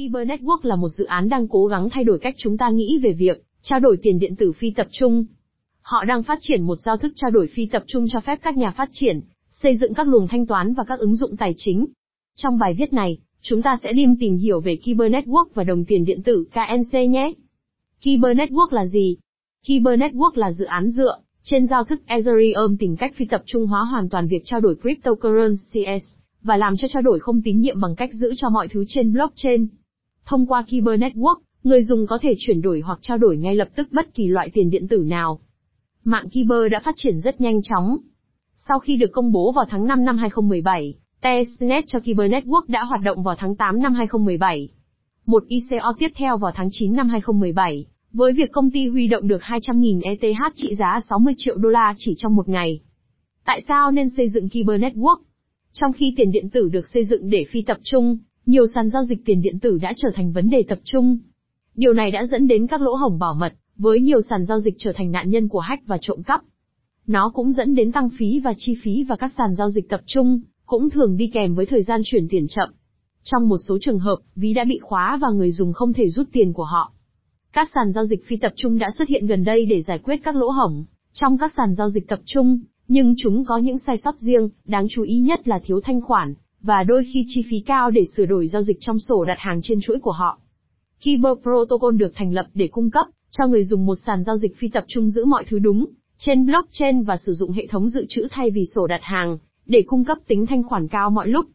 Kyber Network là một dự án đang cố gắng thay đổi cách chúng ta nghĩ về việc trao đổi tiền điện tử phi tập trung. Họ đang phát triển một giao thức trao đổi phi tập trung cho phép các nhà phát triển xây dựng các luồng thanh toán và các ứng dụng tài chính. Trong bài viết này, chúng ta sẽ đi tìm hiểu về Kyber Network và đồng tiền điện tử KNC nhé. Kyber Network là gì? Kyber Network là dự án dựa trên giao thức Ethereum tìm cách phi tập trung hóa hoàn toàn việc trao đổi cryptocurrencies và làm cho trao đổi không tín nhiệm bằng cách giữ cho mọi thứ trên blockchain. Thông qua Kyber Network, người dùng có thể chuyển đổi hoặc trao đổi ngay lập tức bất kỳ loại tiền điện tử nào. Mạng Kyber đã phát triển rất nhanh chóng. Sau khi được công bố vào tháng 5 năm 2017, Testnet cho Kyber Network đã hoạt động vào tháng 8 năm 2017. Một ICO tiếp theo vào tháng 9 năm 2017, với việc công ty huy động được 200.000 ETH trị giá 60 triệu đô la chỉ trong một ngày. Tại sao nên xây dựng Kyber Network? Trong khi tiền điện tử được xây dựng để phi tập trung, nhiều sàn giao dịch tiền điện tử đã trở thành vấn đề tập trung. Điều này đã dẫn đến các lỗ hổng bảo mật, với nhiều sàn giao dịch trở thành nạn nhân của hack và trộm cắp. Nó cũng dẫn đến tăng phí và chi phí và các sàn giao dịch tập trung, cũng thường đi kèm với thời gian chuyển tiền chậm. Trong một số trường hợp, ví đã bị khóa và người dùng không thể rút tiền của họ. Các sàn giao dịch phi tập trung đã xuất hiện gần đây để giải quyết các lỗ hổng trong các sàn giao dịch tập trung, nhưng chúng có những sai sót riêng, đáng chú ý nhất là thiếu thanh khoản, và đôi khi chi phí cao để sửa đổi giao dịch trong sổ đặt hàng trên chuỗi của họ. Kyber Protocol được thành lập để cung cấp cho người dùng một sàn giao dịch phi tập trung giữ mọi thứ đúng trên blockchain và sử dụng hệ thống dự trữ thay vì sổ đặt hàng để cung cấp tính thanh khoản cao mọi lúc.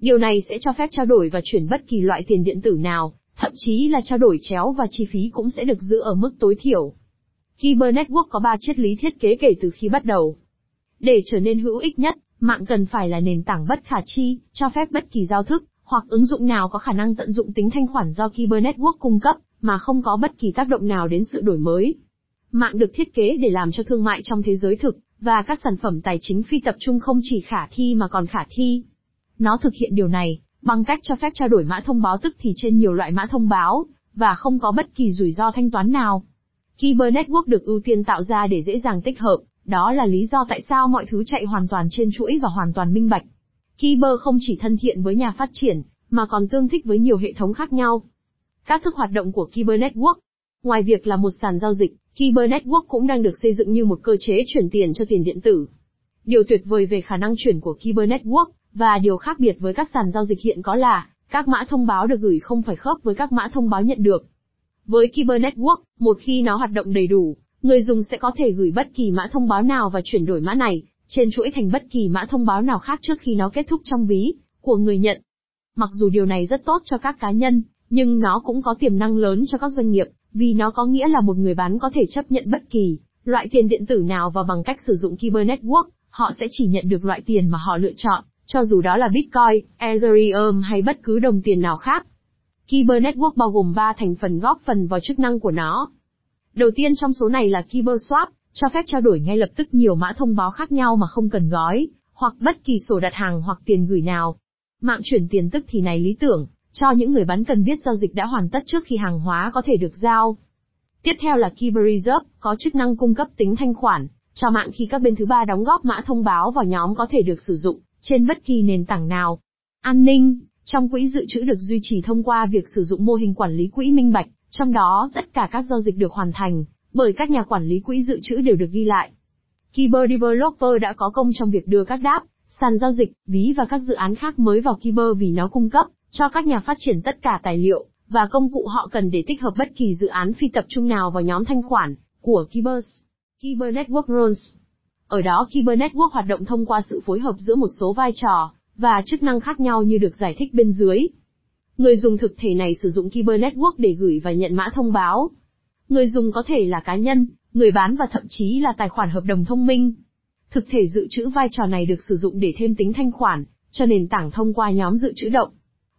Điều này sẽ cho phép trao đổi và chuyển bất kỳ loại tiền điện tử nào, thậm chí là trao đổi chéo và chi phí cũng sẽ được giữ ở mức tối thiểu. Kyber Network có 3 triết lý thiết kế kể từ khi bắt đầu. Để trở nên hữu ích nhất, mạng cần phải là nền tảng bất khả chi, cho phép bất kỳ giao thức, hoặc ứng dụng nào có khả năng tận dụng tính thanh khoản do Kyber Network cung cấp, mà không có bất kỳ tác động nào đến sự đổi mới. Mạng được thiết kế để làm cho thương mại trong thế giới thực, và các sản phẩm tài chính phi tập trung không chỉ khả thi mà còn khả thi. Nó thực hiện điều này, bằng cách cho phép trao đổi mã thông báo tức thì trên nhiều loại mã thông báo, và không có bất kỳ rủi ro thanh toán nào. Kyber Network được ưu tiên tạo ra để dễ dàng tích hợp, đó là lý do tại sao mọi thứ chạy hoàn toàn trên chuỗi và hoàn toàn minh bạch. Kyber không chỉ thân thiện với nhà phát triển, mà còn tương thích với nhiều hệ thống khác nhau. Các thức hoạt động của Kyber Network Ngoài việc là một sàn giao dịch, Kyber Network cũng đang được xây dựng như một cơ chế chuyển tiền cho tiền điện tử. Điều tuyệt vời về khả năng chuyển của Kyber Network, và điều khác biệt với các sàn giao dịch hiện có là, các mã thông báo được gửi không phải khớp với các mã thông báo nhận được. Với Kyber Network, một khi nó hoạt động đầy đủ, người dùng sẽ có thể gửi bất kỳ mã thông báo nào và chuyển đổi mã này trên chuỗi thành bất kỳ mã thông báo nào khác trước khi nó kết thúc trong ví của người nhận. Mặc dù điều này rất tốt cho các cá nhân, nhưng nó cũng có tiềm năng lớn cho các doanh nghiệp, vì nó có nghĩa là một người bán có thể chấp nhận bất kỳ loại tiền điện tử nào và bằng cách sử dụng Kyber Network, họ sẽ chỉ nhận được loại tiền mà họ lựa chọn, cho dù đó là Bitcoin, Ethereum hay bất cứ đồng tiền nào khác. Kyber Network bao gồm 3 thành phần góp phần vào chức năng của nó. Đầu tiên trong số này là Kyber Swap, cho phép trao đổi ngay lập tức nhiều mã thông báo khác nhau mà không cần gói, hoặc bất kỳ sổ đặt hàng hoặc tiền gửi nào. Mạng chuyển tiền tức thì này lý tưởng, cho những người bán cần biết giao dịch đã hoàn tất trước khi hàng hóa có thể được giao. Tiếp theo là Kyber Reserve, có chức năng cung cấp tính thanh khoản, cho mạng khi các bên thứ ba đóng góp mã thông báo vào nhóm có thể được sử dụng, trên bất kỳ nền tảng nào. An ninh, trong quỹ dự trữ được duy trì thông qua việc sử dụng mô hình quản lý quỹ minh bạch, trong đó tất cả các giao dịch được hoàn thành, bởi các nhà quản lý quỹ dự trữ đều được ghi lại. Kiber Developer đã có công trong việc đưa các đáp, sàn giao dịch, ví và các dự án khác mới vào Kiber vì nó cung cấp cho các nhà phát triển tất cả tài liệu và công cụ họ cần để tích hợp bất kỳ dự án phi tập trung nào vào nhóm thanh khoản của Kibers. Kiber Network Rules Ở đó Kiber Network hoạt động thông qua sự phối hợp giữa một số vai trò và chức năng khác nhau như được giải thích bên dưới. Người dùng thực thể này sử dụng Kyber Network để gửi và nhận mã thông báo. Người dùng có thể là cá nhân, người bán và thậm chí là tài khoản hợp đồng thông minh. Thực thể dự trữ vai trò này được sử dụng để thêm tính thanh khoản cho nền tảng thông qua nhóm dự trữ động.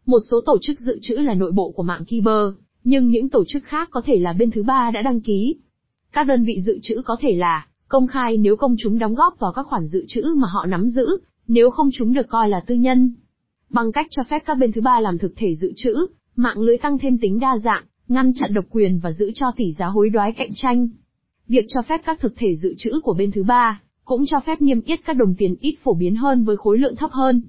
Một số tổ chức dự trữ là nội bộ của mạng Kyber, nhưng những tổ chức khác có thể là bên thứ ba đã đăng ký. Các đơn vị dự trữ có thể là công khai nếu công chúng đóng góp vào các khoản dự trữ mà họ nắm giữ, nếu không chúng được coi là tư nhân. Bằng cách cho phép các bên thứ ba làm thực thể dự trữ, mạng lưới tăng thêm tính đa dạng, ngăn chặn độc quyền và giữ cho tỷ giá hối đoái cạnh tranh. Việc cho phép các thực thể dự trữ của bên thứ ba cũng cho phép niêm yết các đồng tiền ít phổ biến hơn với khối lượng thấp hơn.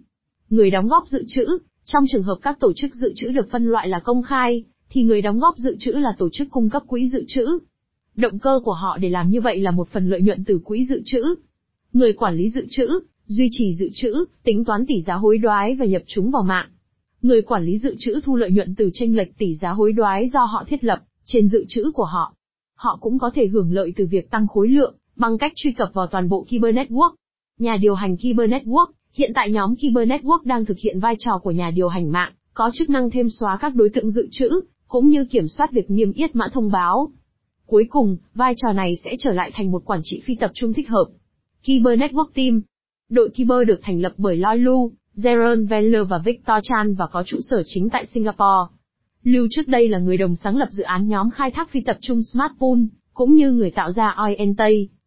Người đóng góp dự trữ Trong trường hợp các tổ chức dự trữ được phân loại là công khai, thì người đóng góp dự trữ là tổ chức cung cấp quỹ dự trữ. Động cơ của họ để làm như vậy là một phần lợi nhuận từ quỹ dự trữ. Người quản lý dự trữ, duy trì dự trữ, tính toán tỷ giá hối đoái và nhập chúng vào mạng. Người quản lý dự trữ thu lợi nhuận từ tranh lệch tỷ giá hối đoái do họ thiết lập trên dự trữ của họ. Họ cũng có thể hưởng lợi từ việc tăng khối lượng bằng cách truy cập vào toàn bộ Kyber Network. Nhà điều hành Kyber Network, hiện tại nhóm Kyber Network đang thực hiện vai trò của nhà điều hành mạng, có chức năng thêm xóa các đối tượng dự trữ, cũng như kiểm soát việc niêm yết mã thông báo. Cuối cùng, vai trò này sẽ trở lại thành một quản trị phi tập trung thích hợp. Kyber Network Team Đội Kyber được thành lập bởi Loi Lu, Jaron Veller và Victor Chan và có trụ sở chính tại Singapore. Lưu trước đây là người đồng sáng lập dự án nhóm khai thác phi tập trung Smartpool, cũng như người tạo ra ONT,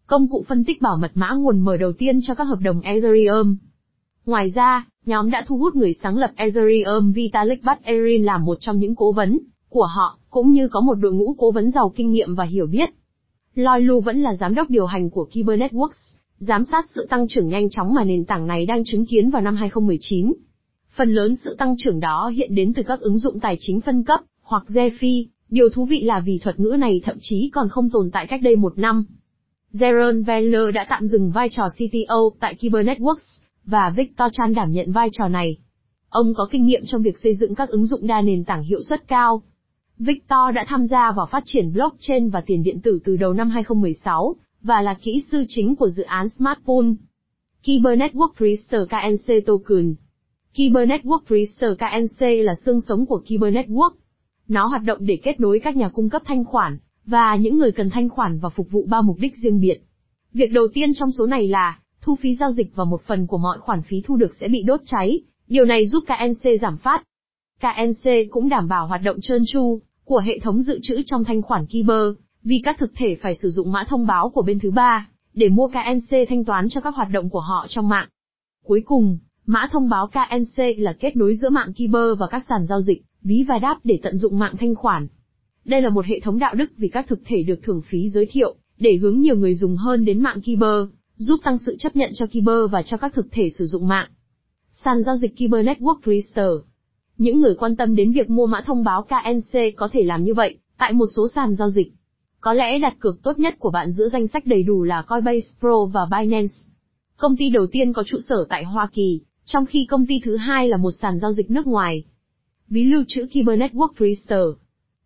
công cụ phân tích bảo mật mã nguồn mở đầu tiên cho các hợp đồng Ethereum. Ngoài ra, nhóm đã thu hút người sáng lập Ethereum Vitalik Buterin làm một trong những cố vấn của họ, cũng như có một đội ngũ cố vấn giàu kinh nghiệm và hiểu biết. Loi Lu vẫn là giám đốc điều hành của Kyber Networks, giám sát sự tăng trưởng nhanh chóng mà nền tảng này đang chứng kiến vào năm 2019. Phần lớn sự tăng trưởng đó hiện đến từ các ứng dụng tài chính phân cấp, hoặc DeFi, điều thú vị là vì thuật ngữ này thậm chí còn không tồn tại cách đây một năm. Jaron Veller đã tạm dừng vai trò CTO tại Kyber Networks, và Victor Chan đảm nhận vai trò này. Ông có kinh nghiệm trong việc xây dựng các ứng dụng đa nền tảng hiệu suất cao. Victor đã tham gia vào phát triển blockchain và tiền điện tử từ đầu năm 2016, và là kỹ sư chính của dự án Smartpool. Kyber Network Freester KNC Token Kyber Network Freester KNC là xương sống của Kyber Network. Nó hoạt động để kết nối các nhà cung cấp thanh khoản, và những người cần thanh khoản và phục vụ ba mục đích riêng biệt. Việc đầu tiên trong số này là, thu phí giao dịch và một phần của mọi khoản phí thu được sẽ bị đốt cháy, điều này giúp KNC giảm phát. KNC cũng đảm bảo hoạt động trơn tru của hệ thống dự trữ trong thanh khoản Kyber, vì các thực thể phải sử dụng mã thông báo của bên thứ ba để mua KNC thanh toán cho các hoạt động của họ trong mạng. Cuối cùng, mã thông báo KNC là kết nối giữa mạng Kiber và các sàn giao dịch, ví và đáp để tận dụng mạng thanh khoản. Đây là một hệ thống đạo đức vì các thực thể được thưởng phí giới thiệu, để hướng nhiều người dùng hơn đến mạng Kiber, giúp tăng sự chấp nhận cho Kiber và cho các thực thể sử dụng mạng. Sàn giao dịch Kiber Network Register Những người quan tâm đến việc mua mã thông báo KNC có thể làm như vậy, tại một số sàn giao dịch. Có lẽ đặt cược tốt nhất của bạn giữa danh sách đầy đủ là Coinbase Pro và Binance. Công ty đầu tiên có trụ sở tại Hoa Kỳ, trong khi công ty thứ hai là một sàn giao dịch nước ngoài. Ví lưu trữ Kyber Network Freester.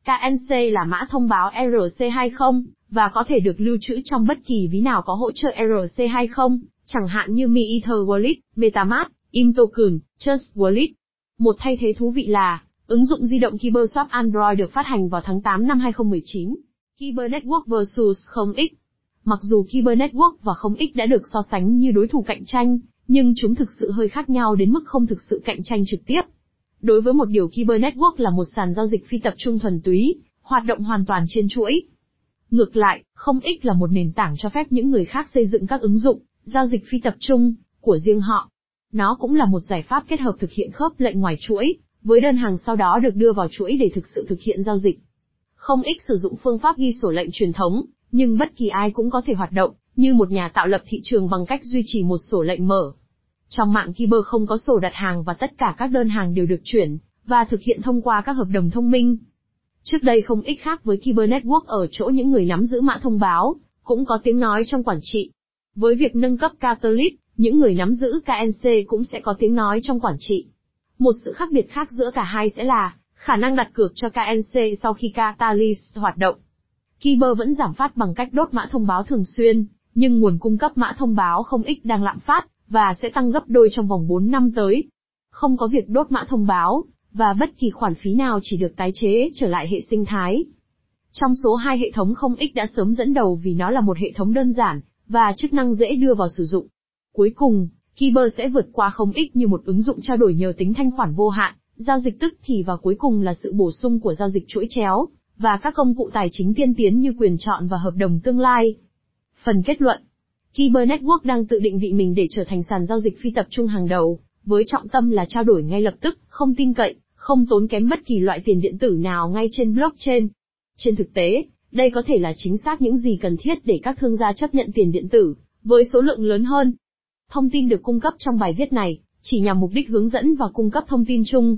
KNC là mã thông báo ERC20, và có thể được lưu trữ trong bất kỳ ví nào có hỗ trợ ERC20, chẳng hạn như Mi Ether Wallet, MetaMask, ImToken, Trust Wallet. Một thay thế thú vị là, ứng dụng di động KyberSwap Android được phát hành vào tháng 8 năm 2019. Kyber Network vs 0x. Mặc dù Kyber Network và 0x đã được so sánh như đối thủ cạnh tranh, nhưng chúng thực sự hơi khác nhau đến mức không thực sự cạnh tranh trực tiếp. Đối với một điều Kyber Network là một sàn giao dịch phi tập trung thuần túy, hoạt động hoàn toàn trên chuỗi. Ngược lại, 0x là một nền tảng cho phép những người khác xây dựng các ứng dụng, giao dịch phi tập trung, của riêng họ. Nó cũng là một giải pháp kết hợp thực hiện khớp lệnh ngoài chuỗi, với đơn hàng sau đó được đưa vào chuỗi để thực sự thực hiện giao dịch. Không ít sử dụng phương pháp ghi sổ lệnh truyền thống, nhưng bất kỳ ai cũng có thể hoạt động, như một nhà tạo lập thị trường bằng cách duy trì một sổ lệnh mở. Trong mạng Kiber không có sổ đặt hàng và tất cả các đơn hàng đều được chuyển, và thực hiện thông qua các hợp đồng thông minh. Trước đây không ít khác với Kiber Network ở chỗ những người nắm giữ mã thông báo, cũng có tiếng nói trong quản trị. Với việc nâng cấp Catalyst, những người nắm giữ KNC cũng sẽ có tiếng nói trong quản trị. Một sự khác biệt khác giữa cả hai sẽ là, khả năng đặt cược cho KNC sau khi Catalyst hoạt động. Kiber vẫn giảm phát bằng cách đốt mã thông báo thường xuyên, nhưng nguồn cung cấp mã thông báo không ít đang lạm phát, và sẽ tăng gấp đôi trong vòng 4 năm tới. Không có việc đốt mã thông báo, và bất kỳ khoản phí nào chỉ được tái chế trở lại hệ sinh thái. Trong số hai hệ thống không ích đã sớm dẫn đầu vì nó là một hệ thống đơn giản, và chức năng dễ đưa vào sử dụng. Cuối cùng, Kiber sẽ vượt qua không ích như một ứng dụng trao đổi nhờ tính thanh khoản vô hạn, giao dịch tức thì và cuối cùng là sự bổ sung của giao dịch chuỗi chéo, và các công cụ tài chính tiên tiến như quyền chọn và hợp đồng tương lai. Phần kết luận Kyber Network đang tự định vị mình để trở thành sàn giao dịch phi tập trung hàng đầu, với trọng tâm là trao đổi ngay lập tức, không tin cậy, không tốn kém bất kỳ loại tiền điện tử nào ngay trên blockchain. Trên thực tế, đây có thể là chính xác những gì cần thiết để các thương gia chấp nhận tiền điện tử, với số lượng lớn hơn. Thông tin được cung cấp trong bài viết này chỉ nhằm mục đích hướng dẫn và cung cấp thông tin chung.